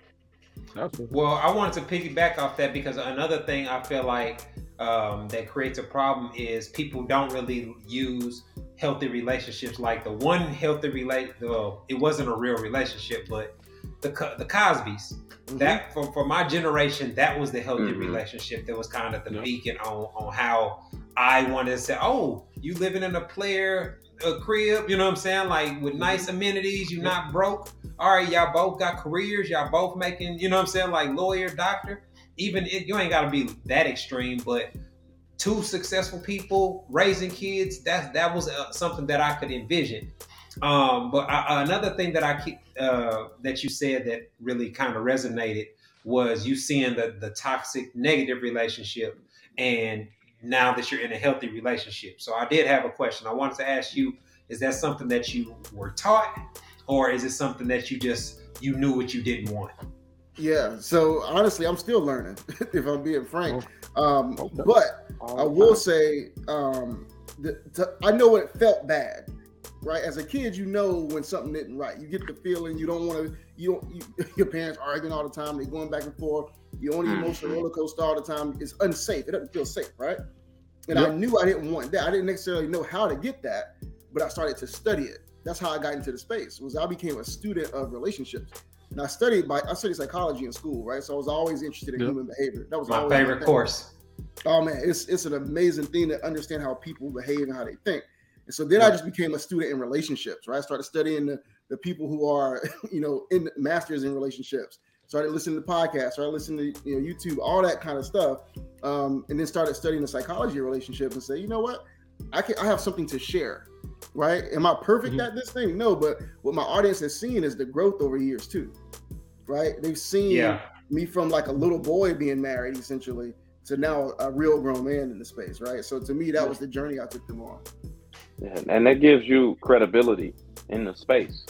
Well, I wanted to piggyback off that because another thing I feel like um, that creates a problem is people don't really use healthy relationships. Like the one healthy relate, well, it wasn't a real relationship, but the the Cosbys. Mhm. That for, for my generation, that was the healthy Mhm. relationship. That was kind of the Yeah. beacon on on how I wanted to say, oh, you living in a player a crib, you know what I'm saying? Like with nice amenities, you're not broke. All right, y'all both got careers, y'all both making, you know what I'm saying, like lawyer, doctor. Even if you ain't gotta be that extreme, but two successful people raising kids, that that was uh, something that I could envision. Um, but I, another thing that I keep uh, that you said that really kind of resonated was you seeing the the toxic negative relationship and now that you're in a healthy relationship. So I did have a question. I wanted to ask you: Is that something that you were taught, or is it something that you just you knew what you didn't want? Yeah. So honestly, I'm still learning, if I'm being frank. Um, but I will say, um, the, the, I know it felt bad, right? As a kid, you know when something isn't right. You get the feeling you don't want to. You don't. You, your parents arguing all the time. They're going back and forth. You're on the Mm-hmm. emotional roller coaster all the time. It's unsafe. It doesn't feel safe, right? And Yep. I knew I didn't want that. I didn't necessarily know how to get that, but I started to study it. That's how I got into the space. Was I became a student of relationships. And I studied by I studied psychology in school, right? So I was always interested in Yep. human behavior. That was My favorite thing. course. Oh man, it's it's an amazing thing to understand how people behave and how they think. And so then I just became a student in relationships, right? I started studying the, the people who are, you know, in masters in relationships. Started listening to podcasts, started listening to you know YouTube, all that kind of stuff, um, and then started studying the psychology of relationships and say, you know what, I can I have something to share, right? Am I perfect Mhm. at this thing? No, but what my audience has seen is the growth over years too, right? They've seen Yeah. me from like a little boy being married essentially to now a real grown man in the space, right? So to me, that was the journey I took them on. Yeah, and that gives you credibility in the space.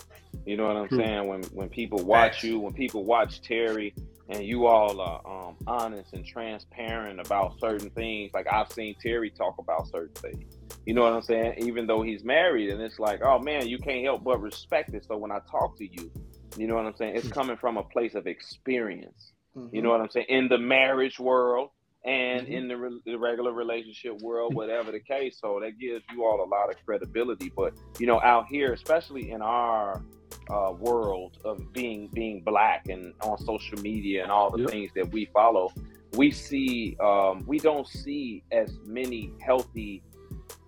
You know what I'm True. saying? When when people watch you, when people watch Terry, and you all are um, honest and transparent about certain things. Like I've seen Terry talk about certain things. You know what I'm saying? Even though he's married, and it's like, oh man, you can't help but respect it. So when I talk to you, you know what I'm saying? It's hmm. coming from a place of experience. You mm-hmm. know what I'm saying? In the marriage world and Mhm. in the, re- the regular relationship world, whatever the case. So that gives you all a lot of credibility. But you know, out here, especially in our uh, world of being being black and on social media and all the Yep. things that we follow, we see um, we don't see as many healthy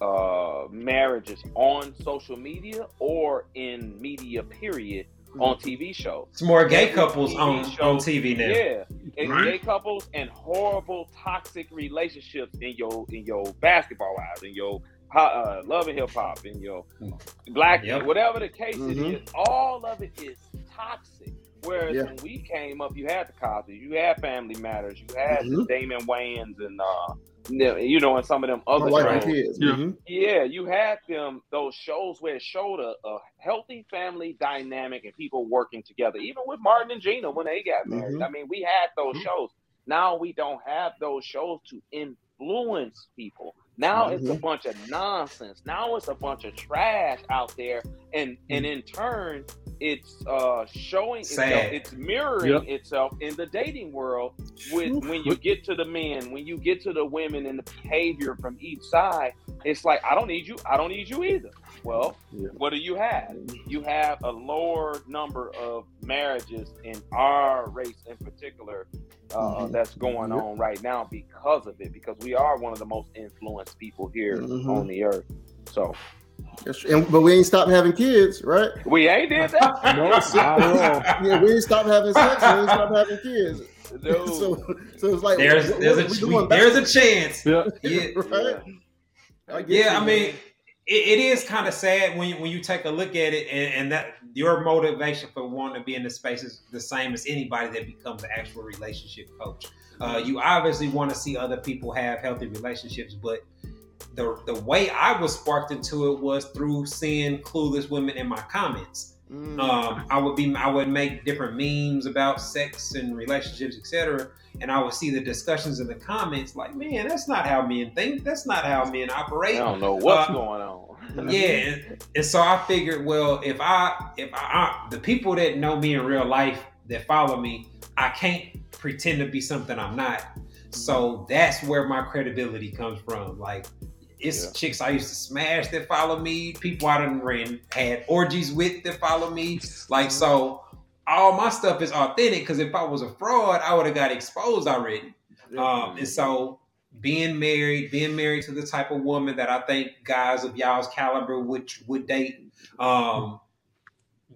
uh, marriages on social media or in media. Period. On TV shows. It's more gay couples TV on, show- on TV now. Yeah, and Right. gay couples and horrible toxic relationships in your in your Basketball Wives, in your uh, love and hip hop, in your black, Yep. whatever the case Mhm. it is. All of it is toxic. Whereas Yeah. when we came up, you had the Cosby, you had Family Matters, you had the Mhm. Damon Wayans, and uh, you know, and some of them other shows. kids. Yeah. Yeah, you had them those shows where it showed a, a healthy family dynamic and people working together. Even with Martin and Gina when they got married. Mhm. I mean, we had those Mhm. shows. Now we don't have those shows to influence people. Now it's a Mhm. bunch of nonsense. Now it's a bunch of trash out there, and and in turn, it's uh showing itself. It's mirroring Yep. itself in the dating world with Oof. when you get to the men, when you get to the women and the behavior from each side, it's like I don't need you, I don't need you either. Well, Yeah. what do you have? You have a lower number of marriages in our race in particular uh, Mhm. that's going Yep. on right now because of it, because we are one of the most influenced people here Mhm. on the earth. So And, but we ain't stopped having kids, right? we ain't did that. No, not at. Yeah, we ain't stopped having sex. We ain't stopped having kids. No. So, so it's like There's what- there's what we a doing there's a chance. Yeah. Yeah, right? I yeah. you, I mean, man. It, it is kind of sad when you, when you take a look at it, and, and that your motivation for wanting to be in the space is the same as anybody that becomes an actual relationship coach. Uh, you obviously want to see other people have healthy relationships, but the the way I was sparked into it was through seeing clueless women in my comments. Mm. um, I would be I would make different memes about sex and relationships, etc. And I would see the discussions in the comments, like, man, that's not how men think. That's not how men operate. I don't know what's Uh, going on. Yeah, and, and so I figured, well, if I if I, I the people that know me in real life that follow me, I can't pretend to be something I'm not. So that's where my credibility comes from. Like it's Yeah. chicks I used to smash that follow me, people I done ran had orgies with that follow me. Like so all my stuff is authentic because if I was a fraud, I would have got exposed already. Um, and so being married, being married to the type of woman that I think guys of y'all's caliber would would date. Um,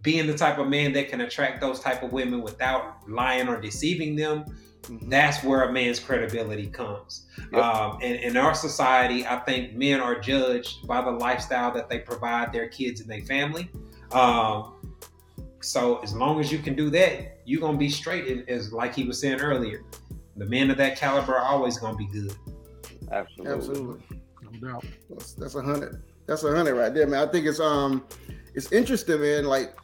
being the type of man that can attract those type of women without lying or deceiving them. That's where a man's credibility comes. Um, and in our society, I think men are judged by the lifestyle that they provide their kids and their family. Um, so as long as you can do that, you're gonna be straight. And As like he was saying earlier, the men of that caliber are always gonna be good. Absolutely. Absolutely. No doubt. That's that's a hundred. That's a hundred right there, man. I think it's um it's interesting, man. Like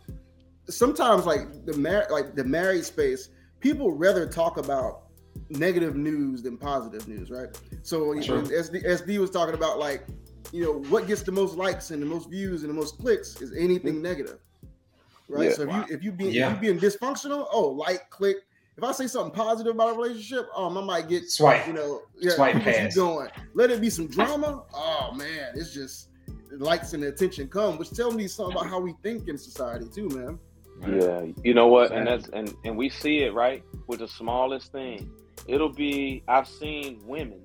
sometimes like the mar- like the married space, people rather talk about negative news than positive news, right? So Sure. SD, SD was talking about like, you know, what gets the most likes and the most views and the most clicks is anything negative. Right. Yeah. So if you if you being Yeah. if you being dysfunctional, oh like click. If I say something positive about a relationship, um, I might get Swipe. you know, yeah, Swipe past. going. Let it be some drama. Oh man, it's just likes and attention come, which tell me something about how we think in society too, man. Yeah, you know what, and that's and and we see it right with the smallest thing. It'll be I've seen women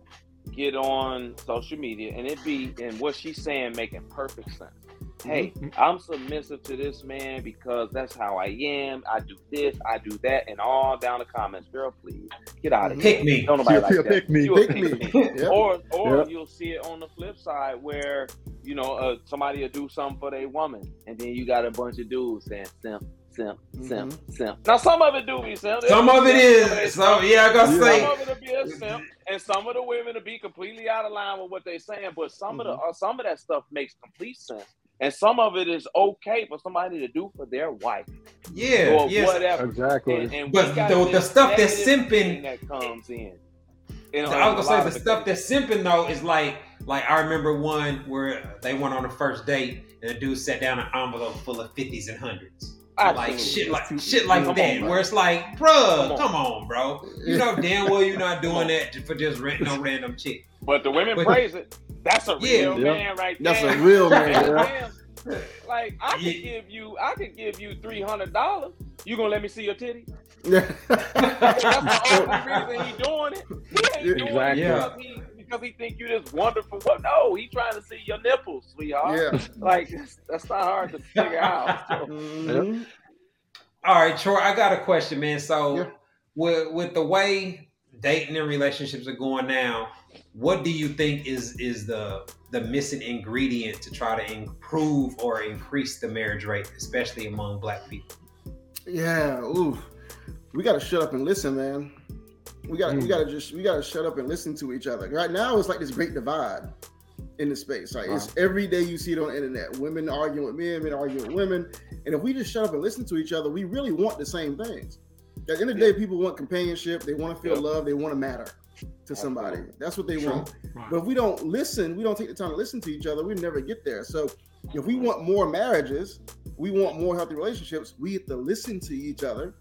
get on social media and it be and what she's saying making perfect sense. Hey, I'm submissive to this man because that's how I am. I do this, I do that, and all down the comments. Girl, please get out of here. Pick me. Don't nobody Yeah, like yeah, that. pick me. You a Pick me. Yep. Or or Yep. you'll see it on the flip side where you know uh, somebody will do something for their woman, and then you got a bunch of dudes saying simp, simp, simp, simp. Now some of it do be simp. Some of it is. So yeah, I gotta Some say. of it will be a simp, and some of the women will be completely out of line with what they're saying. But some of the uh, some of that stuff makes complete sense, and some of it is okay for somebody to do for their wife Yeah, or yes. whatever. Exactly. And, and But the- the stuff that's negative simping- that comes in. You know, I was gonna say the stuff cases. that's simping though is like like I remember one where they went on a first date and the dude sat down an envelope full of fifties and hundreds. Like shit like shit like Come that. on, where it's like, bruh, Come on. come on, bro. You know damn well you're not doing that for just rent no random chick. But the women But- praise it. That's a Yeah. real Yeah. man right That's there. That's a real man. Damn. Like I could give you, I could give you three hundred dollars. You gonna let me see your titty? Yeah. That's the only reason he doing it. He ain't doing Exactly. it because he because he think you this wonderful. What? no, he trying to see your nipples, sweetheart. yeah. Like that's, that's not hard to figure out. So, Mhm. All right, Troy, I got a question, man. So Yeah. with with the way dating and relationships are going now, what do you think is is the the missing ingredient to try to improve or increase the marriage rate, especially among black people? Yeah. Ooh. We gotta shut up and listen, man. We gotta we Mm. gotta just we gotta shut up and listen to each other. Right now it's like this great divide in the space. Like it's every day you see it on the internet. Women arguing with men, men arguing with women. And if we just shut up and listen to each other, we really want the same things. At the end of the day, people want companionship, they want to feel Yeah. love, they want to matter to somebody. That's what they want. But if we don't listen, we don't take the time to listen to each other, we never get there. So if we want more marriages, we want more healthy relationships, we have to listen to each other,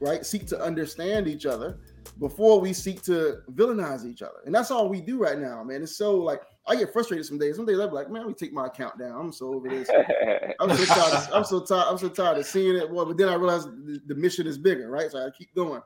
right? Seek to understand each other before we seek to villainize each other. And that's all we do right now, man. It's so like I get frustrated some days. Some days I'm like, man, we take my account down. I'm so over this. I'm so tired. Of, I'm so tired. I'm so tired of seeing it. Well, but then I realized the, the mission is bigger, right? So I keep going.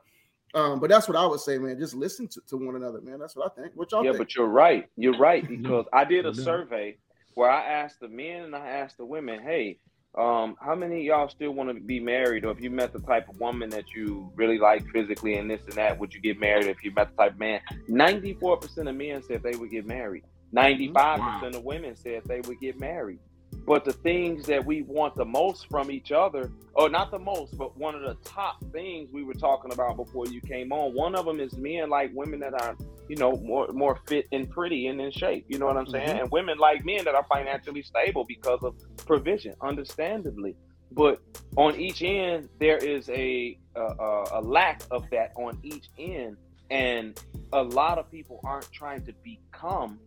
Um, but that's what I would say, man. Just listen to, to one another, man. That's what I think. What y'all yeah, think? but you're right. You're right because I did a survey where I asked the men and I asked the women, "Hey, um, how many of y'all still want to be married, or if you met the type of woman that you really like physically and this and that, would you get married? If you met the type of man, ninety-four percent of men said they would get married. Ninety-five percent of women said they would get married. But the things that we want the most from each other, or not the most, but one of the top things we were talking about before you came on, one of them is men like women that are, you know, more more fit and pretty and in shape. You know what I'm saying? Mhm. And women like men that are financially stable because of provision, understandably. But on each end, there is a a, a, lack of that on each end, and a lot of people aren't trying to become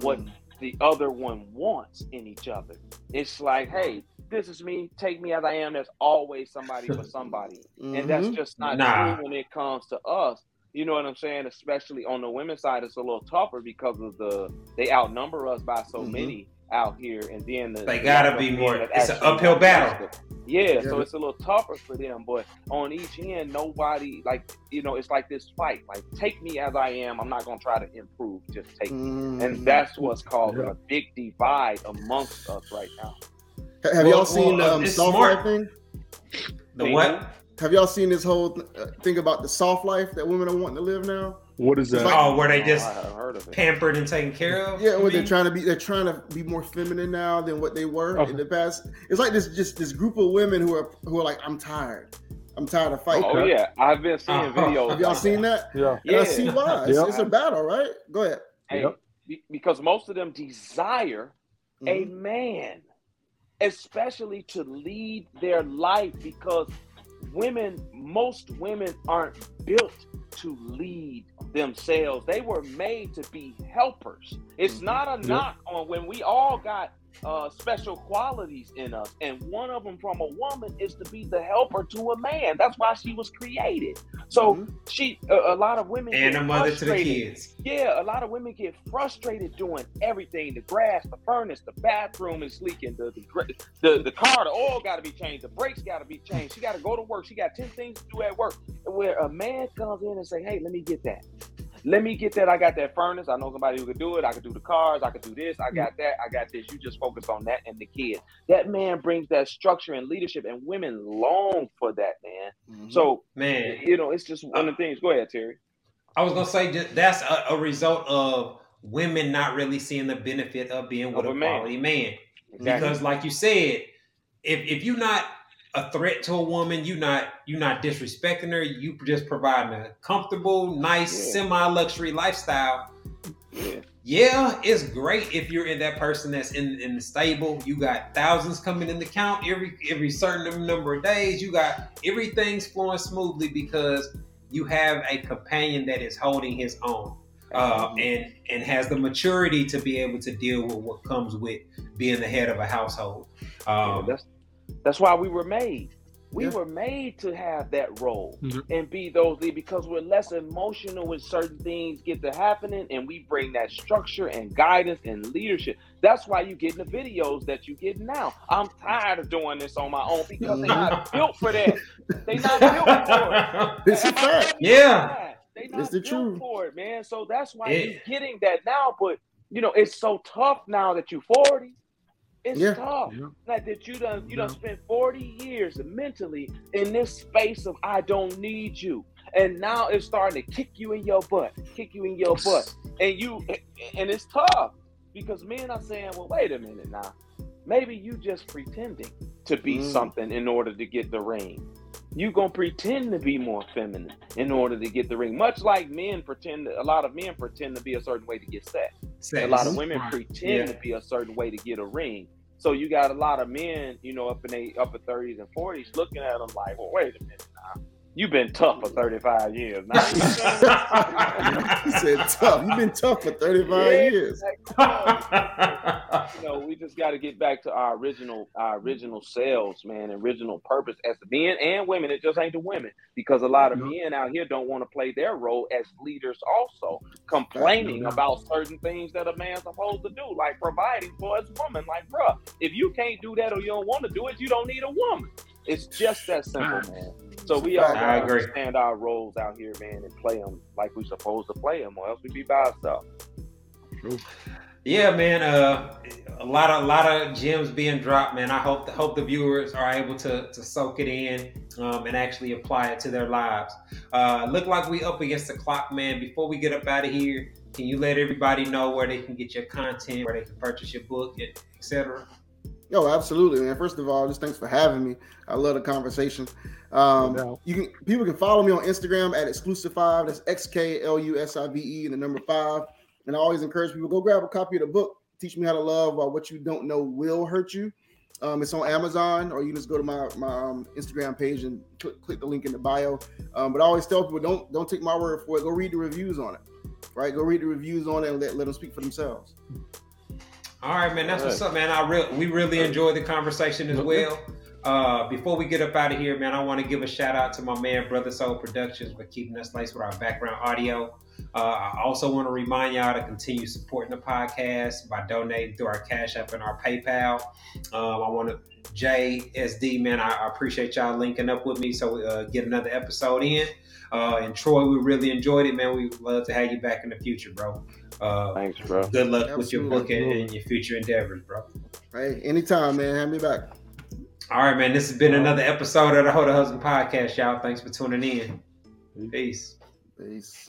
what Mm. The other one wants in each other. It's like, hey, this is me, take me as I am. There's always somebody for somebody. And that's Mhm. just not Nah. true when it comes to us. You know what I'm saying? Especially on the women's side, it's a little tougher because of the they outnumber us by so Mhm. many out here, and then the, They gotta lack of be more- it's an uphill want battle. Us to- Yeah, Yeah, so it's a little tougher for them, but on each end, nobody like you know, it's like this fight. Like, take me as I am. I'm not gonna try to improve. Just take me, Mhm. and that's what's causing Yeah. a big divide amongst us right now. Have Well- y'all seen well, um, it's soft smart. life thing? The what? Have y'all seen this whole th- uh, thing about the soft life that women are wanting to live now? What is that? Like- Oh, where they Oh, just I haven't heard of it. pampered and taken care of? Yeah, where they're trying to be, they're trying to be more feminine now than what they were Okay. in the past. It's like this, just this group of women who are who are like, I'm tired, I'm tired of fighting. Oh yeah, I've been seeing Uh-huh. videos. Have y'all seen that? yeah. And I Yeah. see why. It's, Yeah. it's a battle, right? Go ahead. Hey, Yep. because most of them desire a Mhm. man, especially to lead their life because women, most women aren't built to lead themselves. They were made to be helpers. It's Mhm. not a Yep. knock on when we all got uh, special qualities in us, and one of them from a woman is to be the helper to a man. That's why she was created. So Mhm. she, a, a lot of women, And a mother to the kids. Yeah, a lot of women get frustrated doing everything: the grass, the furnace, the bathroom is leaking, the the the, the car, the oil got to be changed, the brakes got to be changed. She got to go to work. She got ten things to do at work. Where a man comes in and say, "Hey, let me get that. Let me get that. I got that furnace. I know somebody who could do it. I could do the cars. I could do this. I got that. I got this. You just focus on that and the kids." That man brings that structure and leadership, and women long for that man. Mhm. So Man, you know, it's just one of the things. Go ahead, Terry. I was gonna say that's a, a result of women not really seeing the benefit of being with Of a a man. quality man. Exactly. Because, like you said, if if you're not a threat to a woman, you not you not disrespecting her. You just providing a comfortable, nice, Yeah. semi luxury lifestyle. Yeah. Yeah, it's great if you're in that person that's in in the stable. You got thousands coming in the count every every certain number of days. You got everything's flowing smoothly because you have a companion that is holding his own uh, and and has the maturity to be able to deal with what comes with being the head of a household. Yeah, Um, that's that's why we were made. We Yeah. were made to have that role Mhm. and be those lead because we're less emotional when certain things get to happening, and we bring that structure and guidance and leadership. That's why you get in the videos that you get now. I'm tired of doing this on my own because they're not built for that. They're not built for it. It's a Am fact. Yeah. They not It's the built truth. for it, man. So that's why Yeah. you're getting that now. But you know, it's so tough now that you're 40. It's Yeah. tough. Yeah. Like that you done you done Yeah. spent 40 years mentally in this space of I don't need you. And now it's starting to kick you in your butt, kick you in your butt. And you and it's tough because men are saying, Well, wait a minute now. Maybe you just pretending to be Mm. something in order to get the ring. You gonna pretend to be more feminine in order to get the ring. Much like men pretend a lot of men pretend to be a certain way to get sex. A lot of women pretend Yeah. to be a certain way to get a ring. So you got a lot of men, you know, up in they upper thirties and forties, looking at them like, "Well, wait a minute now. You've been tough for thirty five years now." he said tough. You've been tough for 35 Yeah. years. you know, we just got to get back to our original, our original selves, man, original purpose as men and women. It just ain't the women because a lot of men out here don't want to play their role as leaders, also complaining about certain things that a man's supposed to do, like providing for his woman. Like, bruh, if you can't do that or you don't want to do it, you don't need a woman. It's just that simple, man. So we all I gotta agree. understand our roles out here, man, and play them like we supposed to play them, or else we be by ourselves. Yeah, man. Uh, a lot of a lot of gems being dropped, man. I hope hope the viewers are able to to soak it in um, and actually apply it to their lives. Uh, look like we up against the clock, man. Before we get up out of here, can you let everybody know where they can get your content, where they can purchase your book, etc. Yo, absolutely, man. First of all, just thanks for having me. I love the conversation. Um, No you can people can follow me on Instagram at exclusive five. That's X K L U S I V E and the number five. And I always encourage people go grab a copy of the book. Teach me how to love. While what you don't know will hurt you. Um, it's on Amazon, or you can just go to my my um, Instagram page and click, click the link in the bio. Um, but I always tell people don't don't take my word for it. Go read the reviews on it. Right? Go read the reviews on it and let, let them speak for themselves. All right, man. That's All what's up, man. I real we really enjoyed the conversation as well. Uh, before we get up out of here, man, I want to give a shout out to my man, Brother Soul Productions, for keeping us laced with our background audio. Uh, I also want to remind y'all to continue supporting the podcast by donating through our Cash App and our PayPal. Um, I want to, JSD, man, I, I appreciate y'all linking up with me so we uh, get another episode in. Uh, and Troy, we really enjoyed it, man. We love to have you back in the future, bro. Uh, Thanks, bro. Good luck with your book and, and your future endeavors, bro. Hey, anytime, man. Have me back. All right, man. This has been another episode of the Hold the Husband podcast, y'all. Thanks for tuning in. Peace. Peace.